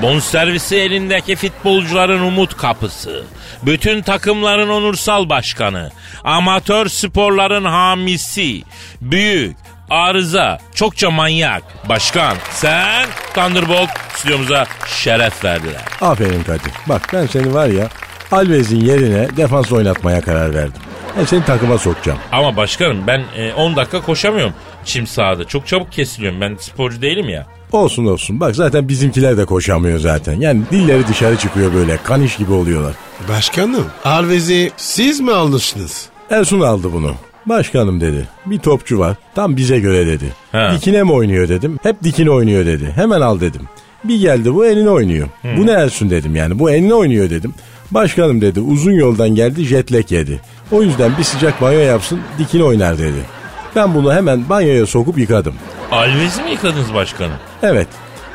Bonservisi elindeki futbolcuların umut kapısı. Bütün takımların onursal başkanı. Amatör sporların hamisi. Büyük, arıza, çokça manyak. Başkan sen Thunderbolt stüdyomuza şeref verdiler. Aferin Kadir. Bak ben seni var ya Alves'in yerine defans oynatmaya karar verdim. Ben seni takıma sokacağım. Ama başkanım ben e, 10 dakika koşamıyorum çim sahada. Çok çabuk kesiliyorum. Ben sporcu değilim ya. Olsun olsun. Bak zaten bizimkiler de koşamıyor zaten. Yani dilleri dışarı çıkıyor böyle. Kaniş gibi oluyorlar. Başkanım. Alvez'i siz mi almışsınız? Ersun aldı bunu. Başkanım dedi. Bir topçu var. Tam bize göre dedi. Ha. Dikine mi oynuyor dedim. Hep dikine oynuyor dedi. Hemen al dedim. Bir geldi bu eline oynuyor. Bu ne Ersun dedim yani. Bu eline oynuyor dedim. Başkanım dedi uzun yoldan geldi jetlek yedi. O yüzden bir sıcak banyo yapsın dikine oynar dedi. Ben bunu hemen banyoya sokup yıkadım. Alves'i mi yıkadınız başkanım? Evet.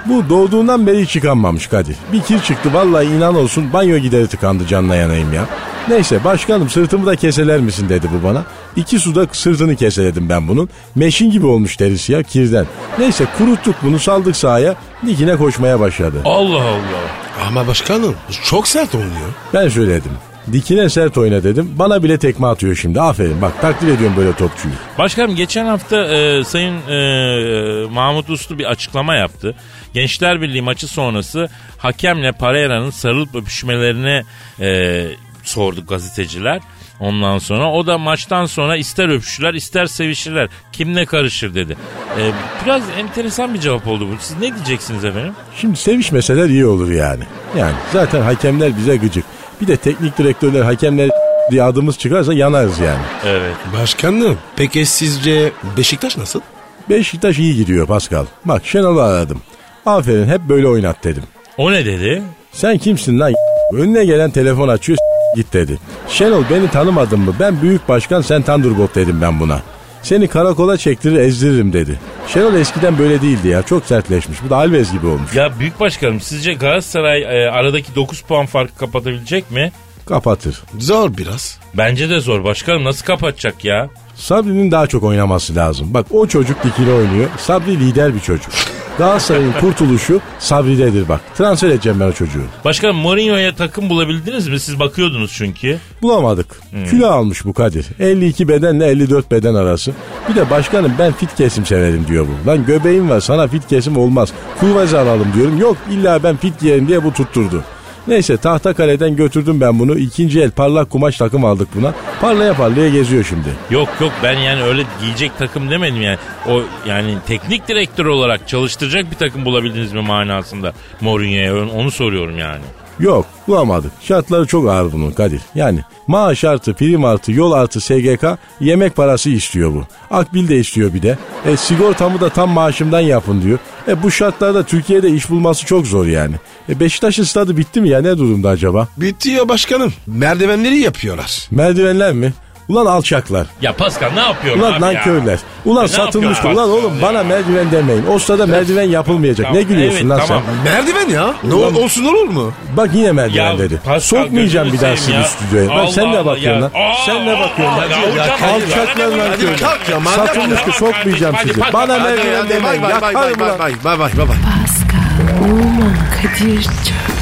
Bu doğduğundan beri hiç yıkanmamış Kadir. Bir kir çıktı vallahi inan olsun banyo gideri tıkandı canına yanayım ya. Neyse başkanım sırtımı da keseler misin dedi bu bana. İki suda sırtını keseledim ben bunun. Meşin gibi olmuş derisi ya kirden. Neyse kuruttuk bunu saldık sahaya dikine koşmaya başladı. Allah Allah. Ama başkanım çok sert oynuyor. Ben söyledim. Dikine sert oyna dedim. Bana bile tekme atıyor şimdi. Aferin bak takdir ediyorum böyle topçuyu. Başkanım geçen hafta e, Sayın e, Mahmut Uslu bir açıklama yaptı. Gençler Birliği maçı sonrası hakemle Pereira'nın sarılıp öpüşmelerini e, sordu gazeteciler. Ondan sonra o da maçtan sonra ister öpüşürler ister sevişirler. Kim ne karışır dedi. E, biraz enteresan bir cevap oldu bu. Siz ne diyeceksiniz efendim? Şimdi sevişmeseler iyi olur yani. Yani zaten hakemler bize gıcık. Bir de teknik direktörler hakemler diye adımız çıkarsa yanarız yani. Evet. Başkanım peki sizce Beşiktaş nasıl? Beşiktaş iyi gidiyor Pascal. Bak Şenol'u aradım. Aferin hep böyle oynat dedim. O ne dedi? Sen kimsin lan? Önüne gelen telefon açıyor git dedi. Şenol beni tanımadın mı? Ben büyük başkan sen Thunderbolt dedim ben buna. Seni karakola çektirir ezdiririm dedi. Şenol eskiden böyle değildi ya çok sertleşmiş. Bu da Alves gibi olmuş. Ya büyük başkanım sizce Galatasaray e, aradaki 9 puan farkı kapatabilecek mi? Kapatır. Zor biraz. Bence de zor başkanım nasıl kapatacak ya? Sabri'nin daha çok oynaması lazım. Bak o çocuk dikili oynuyor. Sabri lider bir çocuk. Galatasaray'ın kurtuluşu Sabri'dedir bak. Transfer edeceğim ben o çocuğu. Başkanım Mourinho'ya takım bulabildiniz mi? Siz bakıyordunuz çünkü. Bulamadık. Kilo almış bu Kadir. 52 bedenle 54 beden arası. Bir de başkanım ben fit kesim severim diyor bu. Lan göbeğim var sana fit kesim olmaz. Kuvvezi alalım diyorum. Yok illa ben fit giyerim diye bu tutturdu. Neyse tahta kaleden götürdüm ben bunu. İkinci el parlak kumaş takım aldık buna. Parlaya parlaya geziyor şimdi. Yok yok ben yani öyle giyecek takım demedim yani. O yani teknik direktör olarak çalıştıracak bir takım bulabildiniz mi manasında Mourinho'ya onu- soruyorum yani. Yok bulamadık. Şartları çok ağır bunun Kadir. Yani maaş artı, prim artı, yol artı SGK yemek parası istiyor bu. Akbil de istiyor bir de. E, sigortamı da tam maaşımdan yapın diyor. E, bu şartlarda Türkiye'de iş bulması çok zor yani. E, Beşiktaş'ın stadı bitti mi ya ne durumda acaba? Bitti ya başkanım. Merdivenleri yapıyorlar. Merdivenler mi? Ulan alçaklar. Ya Pascal ne yapıyorsun Ulan abi nankörler. ya? Ulan E, satılmış. Ulan Pascal oğlum ya? bana merdiven demeyin. O stada merdiven yapılmayacak. Tamam, ne gülüyorsun evet, lan tamam. sen? Merdiven ya. Ne Ulan- ol- olsun olur mu? Bak yine merdiven Ya dedi. Pascal, Sokmayacağım bir daha sizi ya. stüdyoya. Bak sen ne bakıyorsun lan? Sen ne bakıyorsun lan? Alçaklar madem- Satılmış ki sokmayacağım sizi. Bana merdiven demeyin. bay bay bay Yakarım bay ulan. bay bay bay bay bay. Pascal, Oman, Kadir çok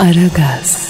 Aragaz.